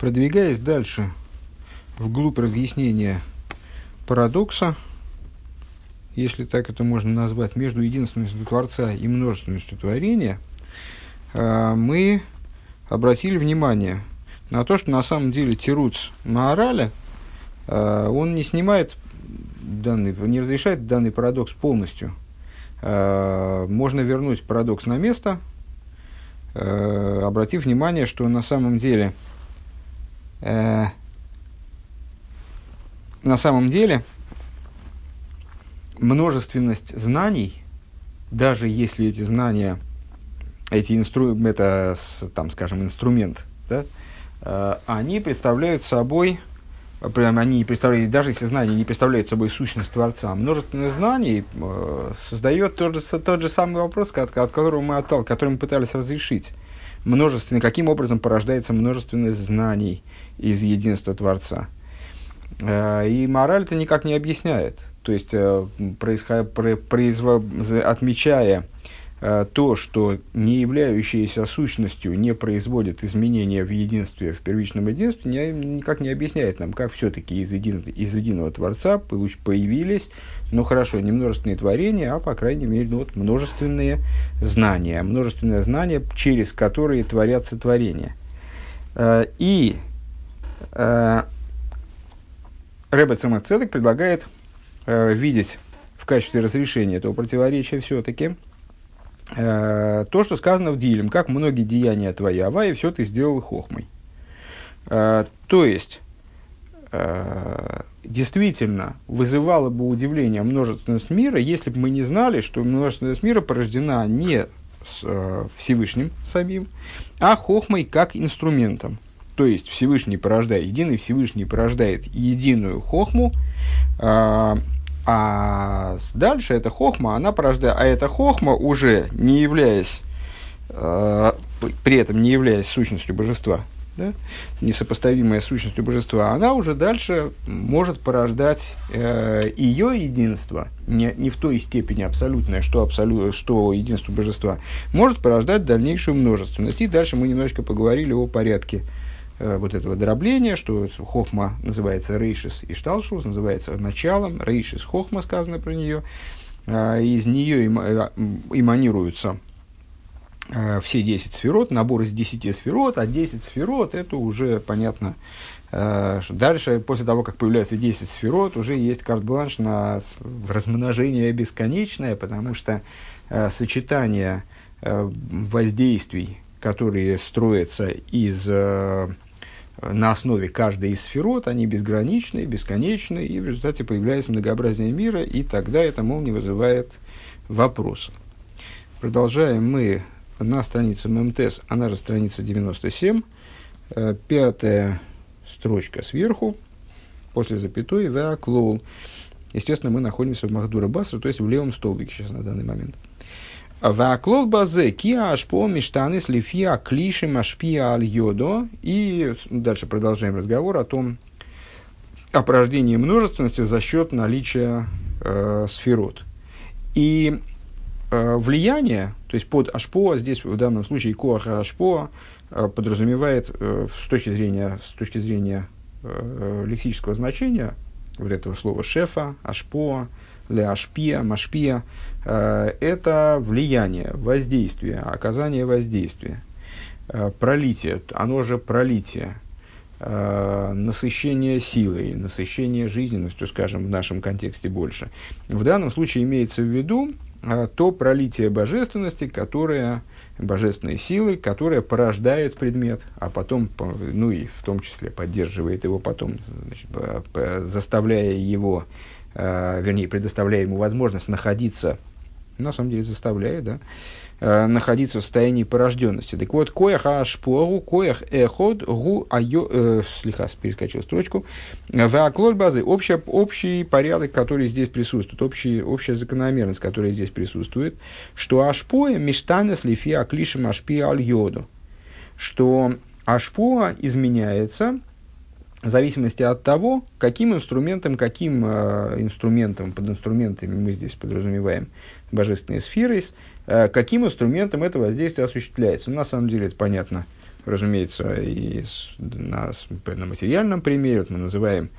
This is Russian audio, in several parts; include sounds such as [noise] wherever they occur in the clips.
Продвигаясь дальше вглубь разъяснения парадокса, если так это можно назвать, между единственностью Творца и множественностью творения, э, мы обратили внимание на то, что на самом деле Тируц Маораля, э, он не снимает данный, не разрешает данный парадокс полностью. Э, можно вернуть парадокс на место, обратив внимание, что на самом деле – э, на самом деле множественность знаний, даже если эти знания, эти инстру, это, там, скажем, инструмент, да, э, они представляют собой, прям они представляют, даже если знания не представляют собой сущность Творца, множественность знаний э, создает тот же, тот же самый вопрос, от, от которого мы оттал, который мы пытались разрешить. Множественный, каким образом порождается множественность знаний – из единства Творца. Э, и мораль это никак не объясняет. То есть, э, происход, произво, отмечая то, что не являющееся сущностью не производит изменения в единстве, в первичном единстве, никак не объясняет нам, как все-таки из, един, из единого Творца появились, ну хорошо, не множественные творения, а по крайней мере ну, вот, множественные знания, множественные знания, через которые творятся творения. И Э, Рэбе предлагает э, видеть в качестве разрешения этого противоречия все-таки э, то, что сказано в Дилем, как многие деяния твои, Авай, все ты сделал хохмой. Э, то есть, э, действительно вызывало бы удивление множественность мира, если бы мы не знали, что множественность мира порождена не с, э, Всевышним самим, а хохмой как инструментом. То есть Всевышний порождает, единый Всевышний порождает единую хохму, а дальше эта хохма, она порождает, а эта хохма уже не являясь, а, при этом не являясь сущностью божества, да, несопоставимая сущностью божества, она уже дальше может порождать э, ее единство, не, не в той степени абсолютное, что, абсолют, что единство божества, может порождать дальнейшую множественность. И дальше мы немножечко поговорили о порядке Э, вот этого дробления, что хохма называется рейшис и шталшус, называется началом, рейшис хохма сказано про нее, э, из нее э, эманируются все 10 сферот, набор из 10 сферот, а 10 сферот это уже понятно, дальше, после того, как появляется 10 сферот, уже есть карт-бланш на размножение бесконечное, потому что сочетание воздействий, которые строятся из на основе каждой из сферот, они безграничны, бесконечны, и в результате появляется многообразие мира, и тогда это, мол, не вызывает вопроса. Продолжаем мы на странице ММТС, она же страница 97, э, пятая строчка сверху, после запятой, веаклоул. Естественно, мы находимся в Махдура Басра, то есть в левом столбике сейчас на данный момент. Ваклол базе киа ашпо миштаны слифия клиши машпия аль йодо. И дальше продолжаем разговор о том, о порождении множественности за счет наличия э, сферот. И э, влияние, то есть под ашпо, здесь в данном случае коаха ашпо э, подразумевает э, с точки зрения, с точки зрения э, лексического значения вот этого слова шефа, ашпо, ляшпия, машпия, э, это влияние, воздействие, оказание воздействия, э, пролитие, оно же пролитие, э, насыщение силой, насыщение жизненностью, скажем, в нашем контексте больше. В данном случае имеется в виду то пролитие божественности, которое, божественной силы, которая порождает предмет, а потом, ну и в том числе поддерживает его потом, значит, заставляя его э, вернее, предоставляя ему возможность находиться, на самом деле заставляет, да, э, находиться в состоянии порожденности. Так вот, коях ашпору, коях эход, гу айо, э, слегка перескочил строчку, ваклоль базы, общий, общий порядок, который здесь присутствует, общий, общая закономерность, которая здесь присутствует, что ашпоя миштанес лифи аклишем ашпи аль йоду, что ашпоа изменяется в зависимости от того, каким инструментом, каким э, инструментом, под инструментами мы здесь подразумеваем божественные сферы, э, каким инструментом это воздействие осуществляется. Ну, на самом деле это понятно разумеется, и на, на материальном примере, вот мы называем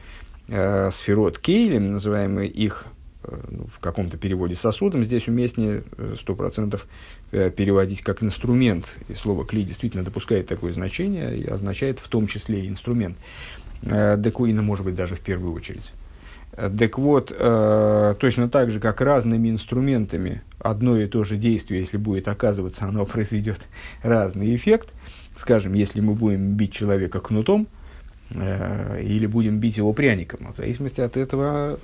э, сферот кейлем, называем их э, ну, в каком-то переводе сосудом, здесь уместнее э, сто процентов э, переводить как инструмент. И слово «кли» действительно допускает такое значение и означает в том числе и инструмент. Декуина, может быть, даже в первую очередь. Так вот, э, точно так же, как разными инструментами одно и то же действие, если будет оказываться, оно [laughs] произведет разный эффект. Скажем, если мы будем бить человека кнутом, э, или будем бить его пряником. В зависимости от этого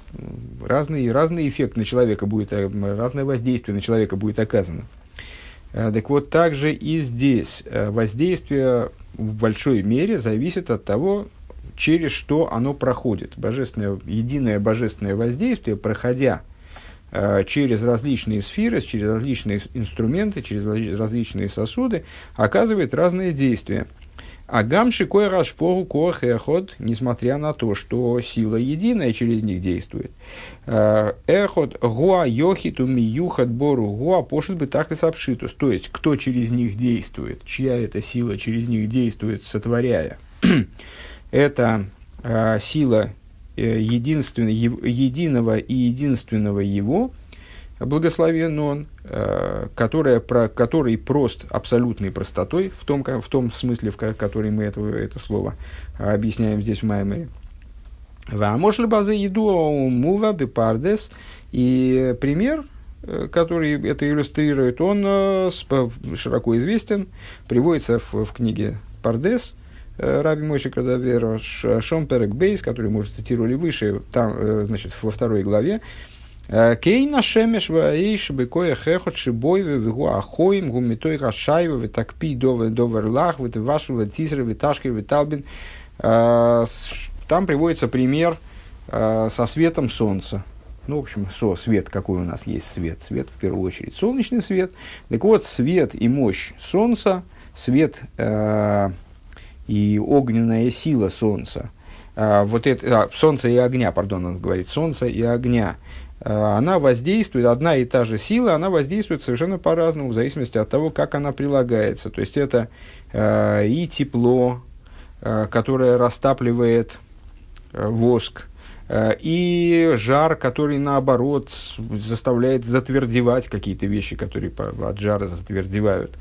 разный, разный эффект на человека будет, э, разное воздействие на человека будет оказано. Э, так вот, также и здесь э, воздействие в большой мере зависит от того, через что оно проходит. Божественное, единое божественное воздействие, проходя Э, через различные сферы, через различные инструменты, через различные сосуды, оказывает разные действия. А гамши кой рашпору коах эхот, несмотря на то, что сила единая через них действует. Э, эхот гуа йохит умиюхат бору гуа пошит бы так и сапшитус. То есть, кто через них действует, чья эта сила через них действует, сотворяя. Это э, сила Э, единственного, единого и единственного Его, благословен Он, э, которая, про, который прост абсолютной простотой, в том, в том смысле, в который мы это, это слово объясняем здесь в Маймере. Вамош базы еду мува бипардес. И пример, э, который это иллюстрирует, он широко известен, приводится в, в книге Пардес – Э, Раби Мойши Кадавер Шомперек Бейс, который мы уже цитировали выше, там, э, значит, во второй главе, э, Кейна шемеш ваэйш бекоя хехот шибойве вегу ахоим гумитой рашайва витакпи доверлах витвашва тизра виташкер виталбин. Там приводится пример со светом солнца. Ну, в общем, со, свет, какой у нас есть свет. Свет, в первую очередь, солнечный свет. Так вот, свет и мощь солнца, свет и огненная сила Солнца, а, вот это, а, Солнца и огня, пардон, он говорит, Солнца и огня, а, она воздействует, одна и та же сила, она воздействует совершенно по-разному, в зависимости от того, как она прилагается. То есть это э, и тепло, э, которое растапливает воск, и жар, который наоборот заставляет затвердевать какие-то вещи, которые от жара затвердевают.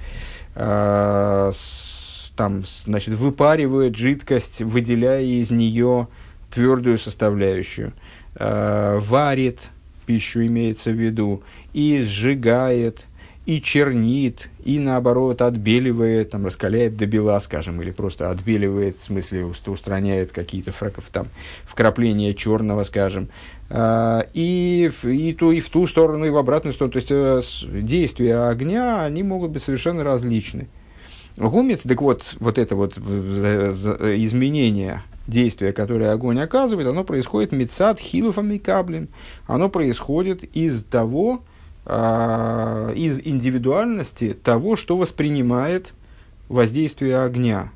Там, значит, выпаривает жидкость, выделяя из нее твердую составляющую, э, варит пищу, имеется в виду, и сжигает, и чернит, и наоборот отбеливает, там, раскаляет до бела, скажем, или просто отбеливает, в смысле устраняет какие-то там, вкрапления черного, скажем, э, и, и, ту, и в ту сторону, и в обратную сторону. То есть э, действия огня, они могут быть совершенно различны. Гумец, так вот, вот это вот изменение действия, которое огонь оказывает, оно происходит мецад хилуфами каблем. Оно происходит из того, э, из индивидуальности того, что воспринимает воздействие огня.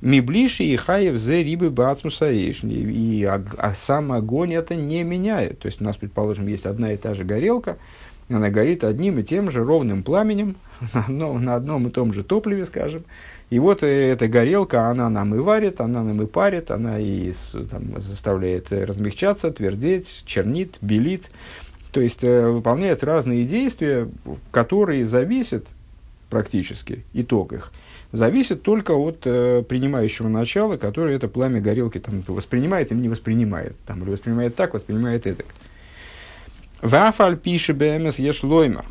Миблиши и хаев зе рибы бацмусаиш. И а сам огонь это не меняет. То есть у нас, предположим, есть одна и та же горелка, она горит одним и тем же ровным пламенем, [laughs] на одном, на одном и том же топливе, скажем. И вот э, эта горелка, она нам и варит, она нам и парит, она и там, заставляет размягчаться, твердеть, чернит, белит. То есть э, выполняет разные действия, которые зависят практически, итог их, зависит только от э, принимающего начала, которое это пламя горелки там, воспринимает или не воспринимает. Там, или воспринимает так, воспринимает это. Вафаль пишет БМС Ешлоймер.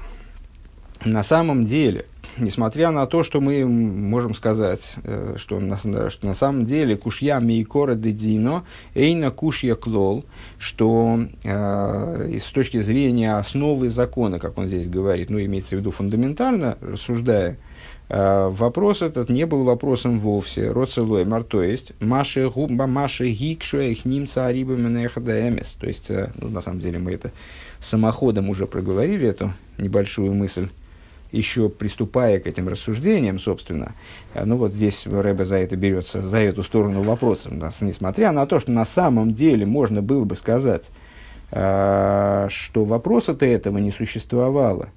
На самом деле, несмотря на то, что мы можем сказать, э, что на, что на самом деле кушья мейкора дедино, эйна кушья клол, что э, с точки зрения основы закона, как он здесь говорит, ну, имеется в виду фундаментально, рассуждая, э, вопрос этот не был вопросом вовсе, роцелоймар, то есть маши губа, маши гикшу, их немца ариба эмес. То есть, э, ну, на самом деле мы это самоходом уже проговорили, эту небольшую мысль, еще приступая к этим рассуждениям, собственно, э, ну вот здесь Рэбе за это берется, за эту сторону вопроса, несмотря на то, что на самом деле можно было бы сказать, э, что вопроса-то этого не существовало.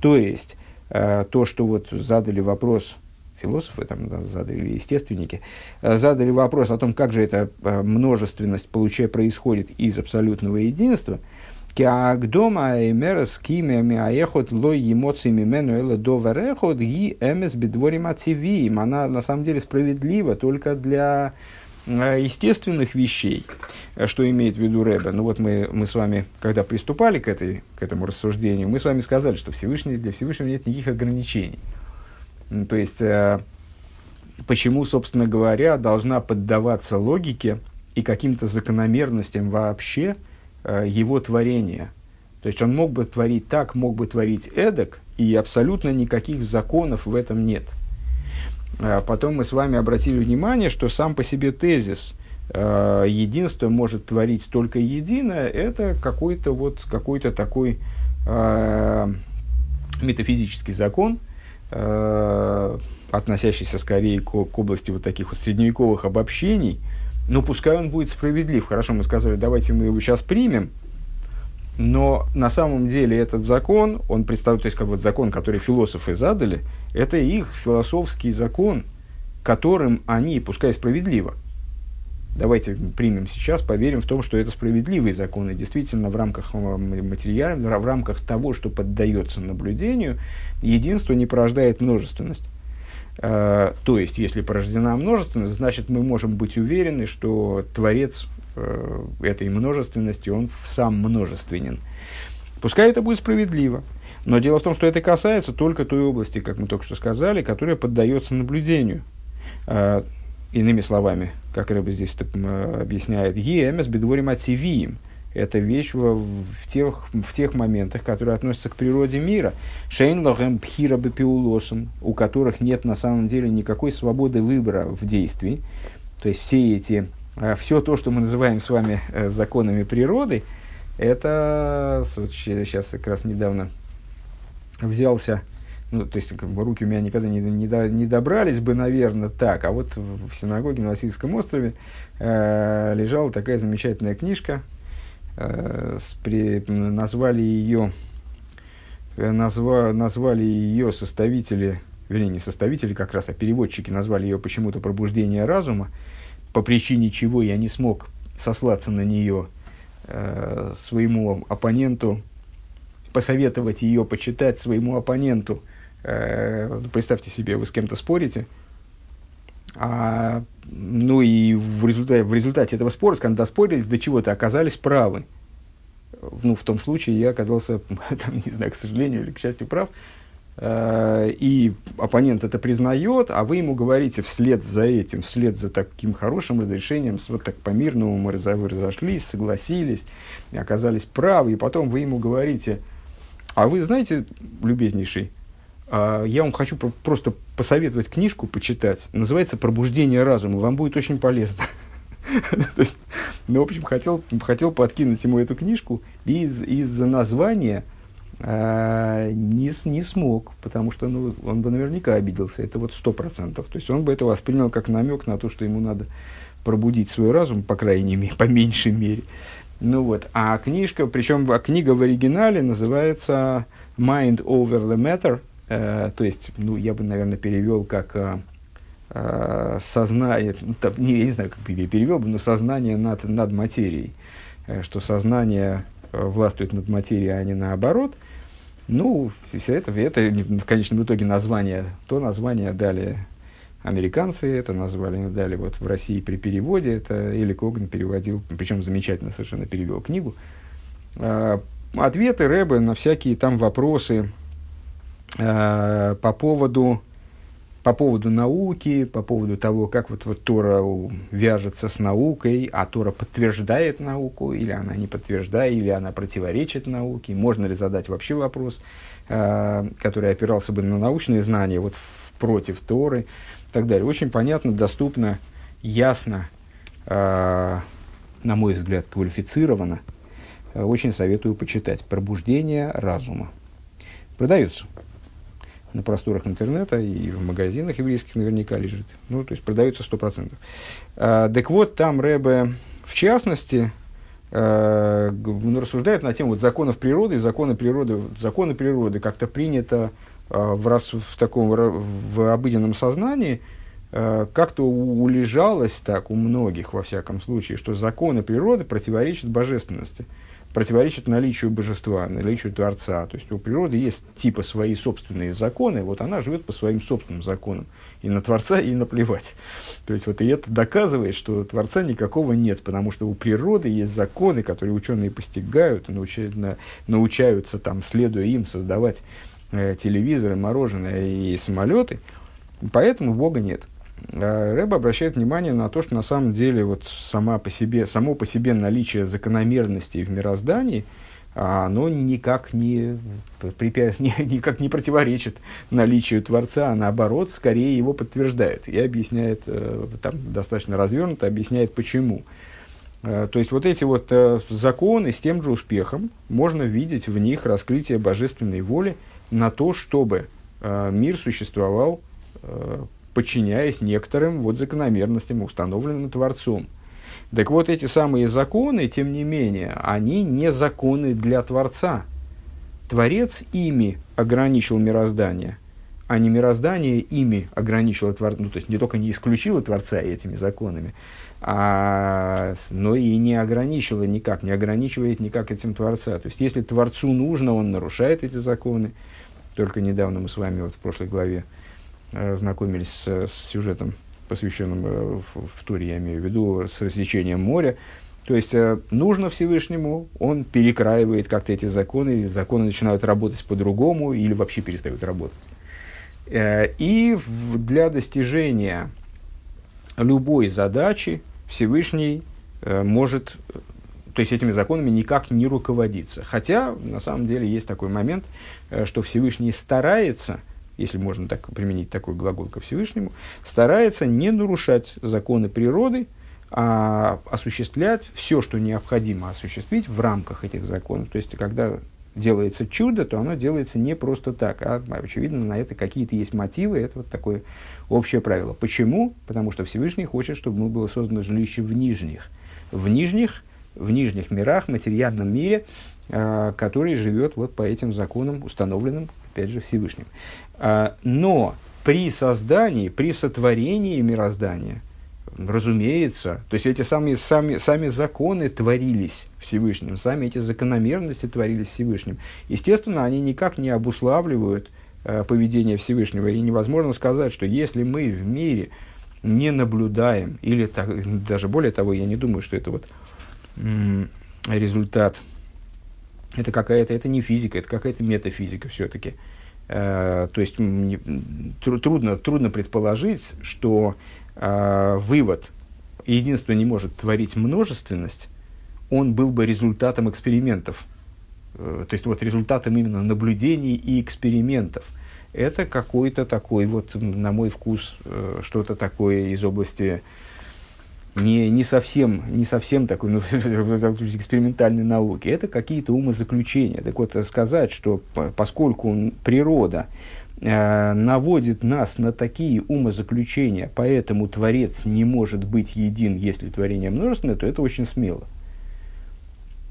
То есть, э, то, что вот задали вопрос философы там задали, естественники, задали вопрос о том, как же эта множественность получая, происходит из абсолютного единства – Киагдома эмера с кимями аехот лой эмоциями мену эла доверехот ги эмес бедворим ацивиим. Она на самом деле справедлива только для э, естественных вещей, что имеет в виду Рэбе. Ну вот мы, мы с вами, когда приступали к, этой, к этому рассуждению, мы с вами сказали, что Всевышний, для Всевышнего нет никаких ограничений. То есть, э, почему, собственно говоря, должна поддаваться логике и каким-то закономерностям вообще – его творения. То есть он мог бы творить так, мог бы творить эдак, и абсолютно никаких законов в этом нет. А потом мы с вами обратили внимание, что сам по себе тезис э, единство может творить только единое, это какой-то вот какой-то такой э, метафизический закон, э, относящийся скорее к области вот таких вот средневековых обобщений – ну, пускай он будет справедлив. Хорошо, мы сказали, давайте мы его сейчас примем, но на самом деле этот закон, он представляет, то есть как вот закон, который философы задали, это их философский закон, которым они, пускай справедливо, давайте примем сейчас, поверим в том, что это справедливый закон, и действительно в рамках э, материала, в рамках того, что поддается наблюдению, единство не порождает множественность. Э, то есть, если порождена множественность, значит, мы можем быть уверены, что Творец э, этой множественности, он сам множественен. Пускай это будет справедливо. Но дело в том, что это касается только той области, как мы только что сказали, которая поддается наблюдению. Э, иными словами, как Рэба здесь объясняет, «Еэмес бедворим ацивиим» это вещь в, в, тех, в тех моментах, которые относятся к природе мира. Шейн лохем пхира у которых нет на самом деле никакой свободы выбора в действии. То есть все эти, а, все то, что мы называем с вами э, законами природы, это сейчас как раз недавно взялся, ну, то есть как руки у меня никогда не, не, до, не добрались бы, наверное, так. А вот в синагоге на Васильском острове э, лежала такая замечательная книжка назвали ее э, назва, назвали ее составители, вернее, не составители как раз, а переводчики назвали ее почему-то «Пробуждение разума», по причине чего я не смог сослаться на нее э, своему оппоненту, посоветовать ее почитать своему оппоненту. Э, представьте себе, вы с кем-то спорите – а, ну и в результате, в результате этого спора, когда спорились до чего-то, оказались правы. Ну, в том случае я оказался, [laughs] там, не знаю, к сожалению или к счастью, прав. А, и оппонент это признает, а вы ему говорите вслед за этим, вслед за таким хорошим разрешением, вот так по-мирному мы разошлись, согласились, оказались правы, и потом вы ему говорите, а вы знаете, любезнейший, я вам хочу просто посоветовать книжку почитать. Называется «Пробуждение разума». Вам будет очень полезно. [laughs] То есть, ну, в общем, хотел, хотел подкинуть ему эту книжку, и из, из-за названия э, не, не смог, потому что ну, он бы наверняка обиделся. Это вот сто процентов. То есть, он бы это воспринял как намек на то, что ему надо пробудить свой разум, по крайней мере, по меньшей мере. Ну вот, а книжка, причем а книга в оригинале называется Mind Over the Matter – то есть, ну, я бы, наверное, перевел как э, э, сознание, ну, там, не, я не знаю, как я перевел бы, но сознание над, над материей, э, что сознание э, властвует над материей, а не наоборот. Ну, все это, это в конечном итоге название, то название дали американцы, это назвали, дали вот в России при переводе, это Эли Коган переводил, причем замечательно совершенно перевел книгу. Э, ответы Рэбе на всякие там вопросы, Э, по поводу, по поводу науки, по поводу того, как вот, вот Тора вяжется с наукой, а Тора подтверждает науку, или она не подтверждает, или она противоречит науке. Можно ли задать вообще вопрос, э, который опирался бы на научные знания, вот в, против Торы и так далее. Очень понятно, доступно, ясно, э, на мой взгляд, квалифицированно. Очень советую почитать «Пробуждение разума». Продаются на просторах интернета и в магазинах еврейских наверняка лежит. Ну, то есть продается сто процентов. А, так вот, там Рэбе, в частности, э, рассуждает на тему вот, законов природы, законы природы, законы природы как-то принято в, раз, в таком в обыденном сознании как-то улежалось так у многих, во всяком случае, что законы природы противоречат божественности противоречит наличию божества, наличию Творца. То есть у природы есть типа свои собственные законы, вот она живет по своим собственным законам. И на Творца и наплевать. То есть вот и это доказывает, что Творца никакого нет, потому что у природы есть законы, которые ученые постигают, научают, на, научаются там, следуя им, создавать э, телевизоры, мороженое и самолеты. Поэтому Бога нет. А Рэб обращает внимание на то, что на самом деле вот сама по себе, само по себе наличие закономерностей в мироздании, а оно никак [laughs] не, никак не противоречит наличию Творца, а наоборот, скорее его подтверждает и объясняет, э, там достаточно развернуто объясняет, почему. Э, то есть вот эти вот э, законы с тем же успехом можно видеть в них раскрытие божественной воли на то, чтобы мир существовал подчиняясь некоторым вот закономерностям, установленным Творцом. Так вот, эти самые законы, тем не менее, они не законы для Творца. Творец ими ограничил мироздание, а не мироздание ими ограничило Творца. Ну, то есть не только не исключило Творца этими законами, а, но и не ограничило никак, не ограничивает никак этим Творца. То есть если Творцу нужно, он нарушает эти законы. Только недавно мы с вами вот в прошлой главе знакомились с, с сюжетом, посвященным э, в, в туре, я имею в виду, с развлечением моря. То есть э, нужно Всевышнему, он перекраивает как-то эти законы, законы начинают работать по-другому или вообще перестают работать. И для достижения любой задачи Всевышний может, то есть этими законами никак не руководиться. Хотя, на самом деле, есть такой момент, что Всевышний старается – если можно так применить такой глагол ко Всевышнему, старается не нарушать законы природы, а осуществлять все, что необходимо осуществить в рамках этих законов. То есть, когда делается чудо, то оно делается не просто так, а, очевидно, на это какие-то есть мотивы, это вот такое общее правило. Почему? Потому что Всевышний хочет, чтобы было создано жилище в нижних. В нижних, в нижних мирах, материальном мире, э, который живет вот по этим законам, установленным, опять же, Всевышним. А, но при создании, при сотворении мироздания, разумеется, то есть эти самые, сами, сами законы творились Всевышним, сами эти закономерности творились Всевышним. Естественно, они никак не обуславливают э, поведение Всевышнего. И невозможно сказать, что если мы в мире не наблюдаем, или так, даже более того, я не думаю, что это вот результат, это какая-то, это не физика, это какая-то метафизика все-таки. Э, то есть трудно, трудно предположить, что э, вывод единство не может творить множественность, он был бы результатом экспериментов. Э, то есть вот результатом именно наблюдений и экспериментов. Это какой-то такой, вот, на мой вкус, что-то такое из области не, не, совсем, не совсем такой ну, [laughs] экспериментальной науки, это какие-то умозаключения. Так вот, сказать, что поскольку природа э, наводит нас на такие умозаключения, поэтому Творец не может быть един, если творение множественное, то это очень смело.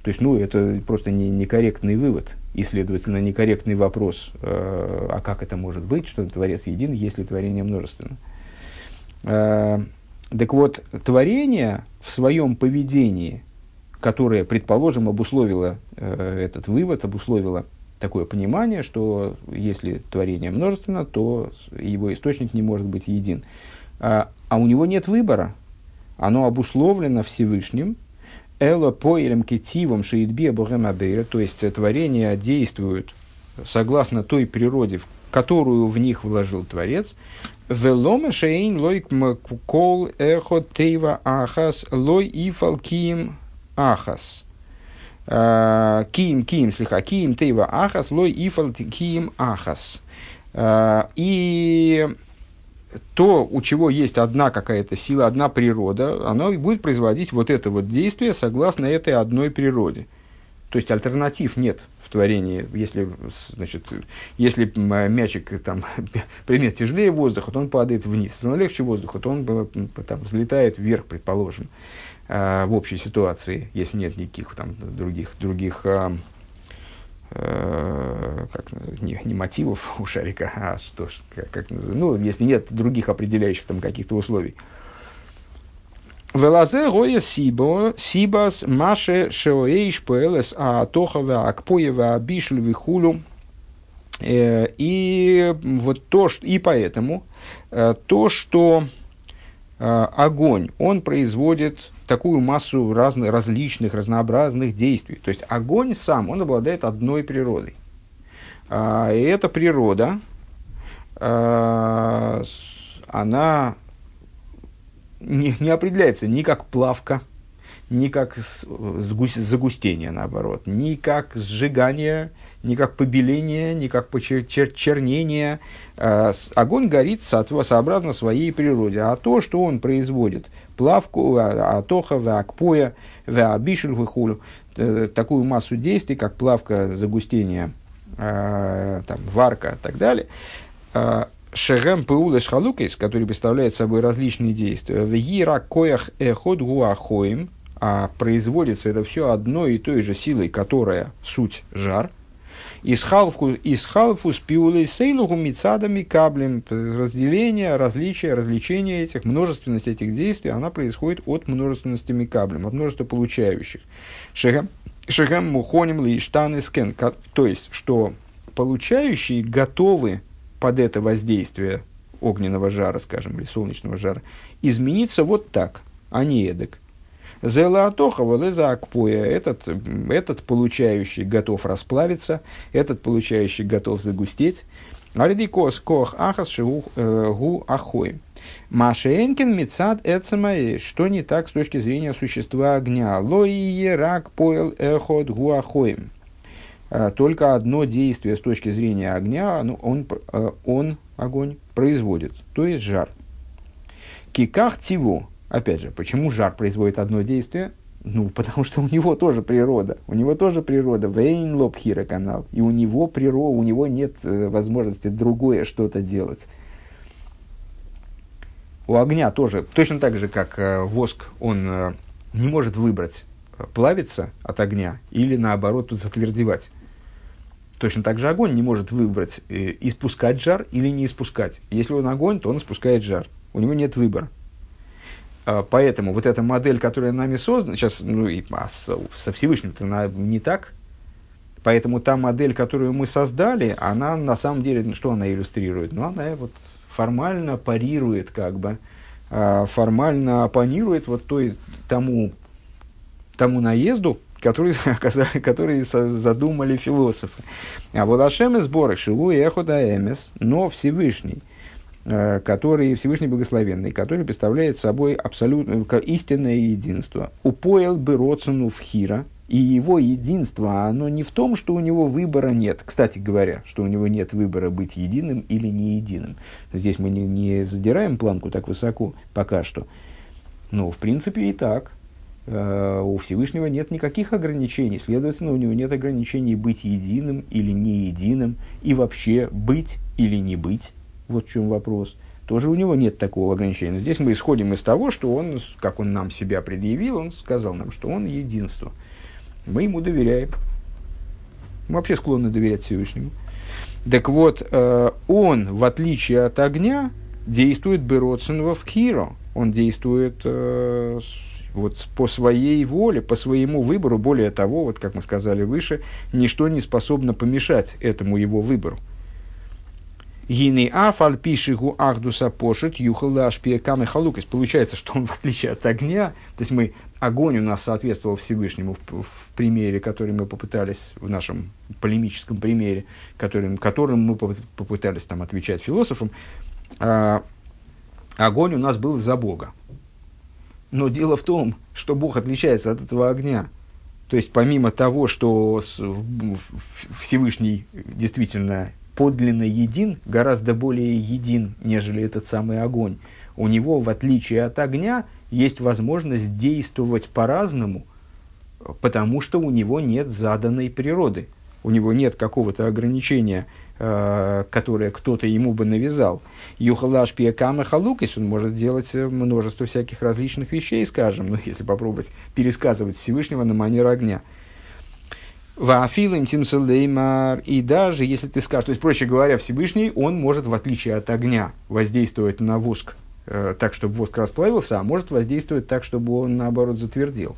То есть, ну, это просто не, некорректный вывод и, следовательно, некорректный вопрос, э, а как это может быть, что Творец един, если творение множественно. Э, так вот, творение в своем поведении, которое, предположим, обусловило э, этот вывод, обусловило такое понимание, что если творение множественно, то его источник не может быть един. А, а у него нет выбора. Оно обусловлено Всевышним, Эло поэлем кетивом шиидби абухемабейра, то есть творения действуют согласно той природе, которую в них вложил Творец, Велома шейн лой кол эхо тейва ахас лой ифал киим ахас. Киим, киим, слегка, киим тейва ахас, лой ифал киим ахас. И то, у чего есть одна какая-то сила, одна природа, оно будет производить вот это вот действие согласно этой одной природе. То есть альтернатив нет в творении, если, значит, если мячик, там, [laughs] предмет тяжелее воздуха, то он падает вниз. Если он легче воздуха, то он там, взлетает вверх, предположим, э, в общей ситуации, если нет никаких там, других, других э, э, как, не, не мотивов [laughs] у шарика, а что, как, как ну, если нет других определяющих там каких-то условий. Велазе гоя сибо, сибас маше шеоэйш пэлэс а тохава акпоева абишлю вихулю. И вот то, что, и поэтому то, что огонь, он производит такую массу разных, различных, разнообразных действий. То есть огонь сам, он обладает одной природой. А, и эта природа, она не, не определяется ни как плавка, ни как загустение, наоборот, ни как сжигание, ни как побеление, ни как чернение. А, огонь горит сообразно своей природе. А то, что он производит, плавку, а, атоха, акпоя, абишель, выхулю, такую массу действий, как плавка, загустение, а, там, варка и так далее, Шерем Пеулеш Халукис, который представляет собой различные действия, в Ира Эход Гуахоим, а производится это все одной и той же силой, которая суть жар. Из халфу, с пиулей сейлуху каблем. Разделение, различие, развлечение этих, множественность этих действий, она происходит от множественности каблем, от множества получающих. Шехем, мухоним лиштан скен. То есть, что получающие готовы под это воздействие огненного жара, скажем, или солнечного жара, измениться вот так, а не эдак. Зелаатоха валеза акпоя. Этот, этот получающий готов расплавиться, этот получающий готов загустеть. Аридикос кох ахас шигу э, ахой. Машенкин мецад эцемаэ. Что не так с точки зрения существа огня? Лои рак поэл эхот гуахоим. Э, только одно действие с точки зрения огня, ну, он, э, он, огонь, производит, то есть жар. Киках тиво. Опять же, почему жар производит одно действие? Ну, [laughs] потому что у него тоже природа. У него тоже природа. Вейн лобхира канал. И у него природа, у него нет э, возможности другое что-то делать. У огня тоже, точно так же, как воск, он не может выбрать плавиться от огня или наоборот тут затвердевать. Точно так же огонь не может выбрать, э, испускать жар или не испускать. Если он огонь, то он испускает жар. У него нет выбора. А, поэтому вот эта модель, которая нами создана, сейчас, ну, и, а со, со Всевышним-то она не так. Поэтому та модель, которую мы создали, она на самом деле, ну, что она иллюстрирует? Ну, она вот формально парирует, как бы, а, формально оппонирует вот той, тому, тому наезду, которые, [laughs] оказали, которые задумали философы. А вот Ашем и сборы Шилу и Эхуда Эмес, но Всевышний, э, который, Всевышний Благословенный, который представляет собой абсолютно истинное единство. Упоил бы Роцину в Хира, и его единство, оно не в том, что у него выбора нет. Кстати говоря, что у него нет выбора быть единым или не единым. Здесь мы не, не задираем планку так высоко пока что. Но, в принципе, и так. Э, у Всевышнего нет никаких ограничений, следовательно, у него нет ограничений быть единым или не единым, и вообще быть или не быть. Вот в чем вопрос. Тоже у него нет такого ограничения. Но здесь мы исходим из того, что он, как он нам себя предъявил, он сказал нам, что он единство. Мы ему доверяем. Мы вообще склонны доверять Всевышнему. Так вот, э, он, в отличие от огня, действует Бероцинова в Хиро. Он действует э, вот по своей воле, по своему выбору. Более того, вот как мы сказали выше, ничто не способно помешать этому его выбору. Гины афаль пишигу ахдуса пошит юхала ашпиекам халукис. Получается, что он, [laughs] в отличие от огня, то есть мы, огонь у нас соответствовал Всевышнему в, в примере, который мы попытались, в нашем полемическом примере, которым, которым мы попытались там отвечать философам, а, огонь у нас был за Бога. Но дело в том, что Бог отличается от этого огня. То есть, помимо того, что Всевышний действительно подлинно един, гораздо более един, нежели этот самый огонь, у него, в отличие от огня, есть возможность действовать по-разному, потому что у него нет заданной природы. У него нет какого-то ограничения которое кто-то ему бы навязал. Юхалаш пиакама халукис, он может делать э, множество всяких различных вещей, скажем, ну, если попробовать пересказывать Всевышнего на манер огня. Ваафилым тимсалеймар. И даже если ты скажешь, то есть, проще говоря, Всевышний, он может, в отличие от огня, воздействовать на воск э, так, чтобы воск расплавился, а может воздействовать так, чтобы он, наоборот, затвердел.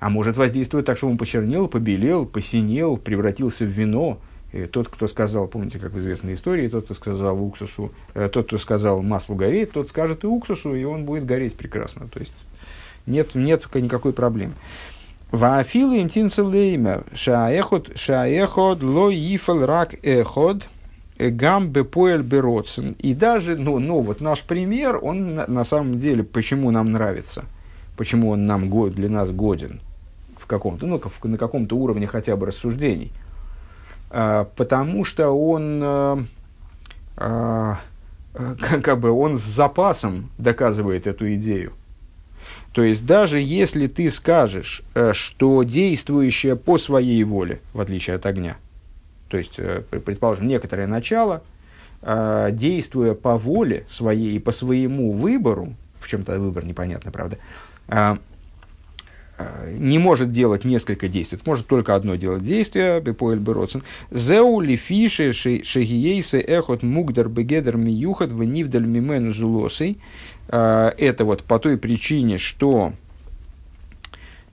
А может воздействовать так, чтобы он почернел, побелел, посинел, превратился в вино. И тот, кто сказал, помните, как в известной истории, тот, кто сказал уксусу, э, тот, кто сказал маслу гореть, тот скажет и уксусу, и он будет гореть прекрасно. То есть нет, нет никакой проблемы. Ваафилу им тинцелеймер, шаэхот, шаэхот, ло ифал рак эхот, гам бепоэль бероцен. И даже, ну, ну, вот наш пример, он на, на самом деле, почему нам нравится, почему он нам, для нас годен, в каком-то, ну, на каком-то уровне хотя бы рассуждений – потому что он а, а, как бы он с запасом доказывает эту идею. То есть даже если ты скажешь, э, что действующее по своей воле, в отличие от огня, то есть, э, предположим, некоторое начало, действуя по воле своей и по своему выбору, в чем-то выбор непонятно, правда, не может делать несколько действий, может только одно делать действие, бепоэль бероцен. Зеу ли фиши шегиейсы эхот мугдар бегедер миюхат в нивдаль мимену зулосой. А, это вот по той причине, что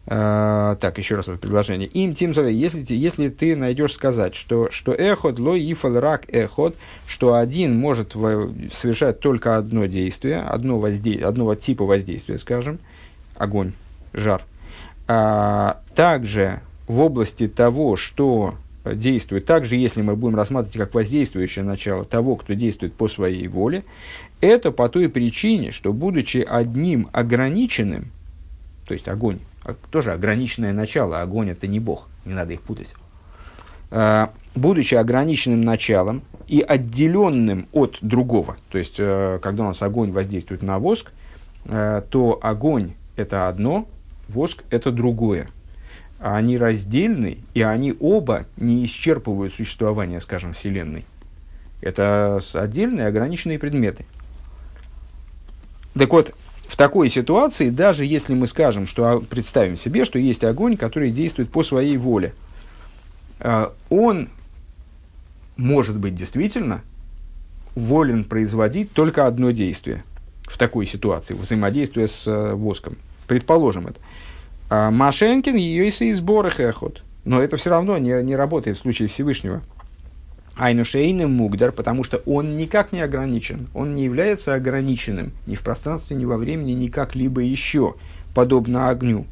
Uh, так, еще раз это предложение. Им тим если, если ты найдешь сказать, что, что эхот, ло ифал рак эхот, что один может совершать только одно действие, одно возде, одного типа воздействия, скажем, огонь, жар – а, также в области того, что действует, также если мы будем рассматривать как воздействующее начало того, кто действует по своей воле, это по той причине, что будучи одним ограниченным, то есть огонь, а, тоже ограниченное начало, огонь это не Бог, не надо их путать, а, будучи ограниченным началом и отделенным от другого, то есть э, когда у нас огонь воздействует на воск, э, то огонь это одно, воск – это другое. Они раздельны, и они оба не исчерпывают существование, скажем, Вселенной. Это отдельные ограниченные предметы. Так вот, в такой ситуации, даже если мы скажем, что представим себе, что есть огонь, который действует по своей воле, а, он может быть действительно волен производить только одно действие в такой ситуации, взаимодействие с э, воском. Предположим это. А Машенкин ее и сборы эхот. Но это все равно не, не работает в случае Всевышнего. Айнушейным мугдар, потому что он никак не ограничен. Он не является ограниченным ни в пространстве, ни во времени, ни как-либо еще, подобно огню.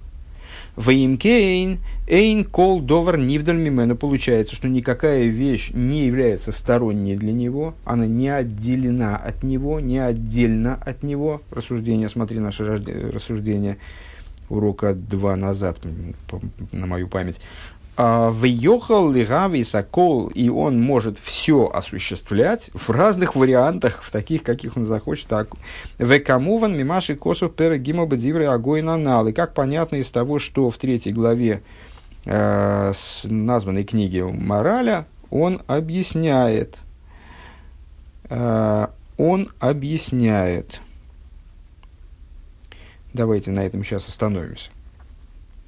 Ваимкейн, эйн кол довар нивдаль мимену. Получается, что никакая вещь не является сторонней для него, она не отделена от него, не отдельно от него. Рассуждение, смотри наше рассуждение урока два назад, на мою память. А, Въехал лигави сокол, и он может все осуществлять в разных вариантах, в таких, каких он захочет. Так, Векамуван мимаши косов перегимал бедивры огонь анал. И как понятно из того, что в третьей главе э, с названной книги Мораля, он объясняет, э, он объясняет, Давайте на этом сейчас остановимся.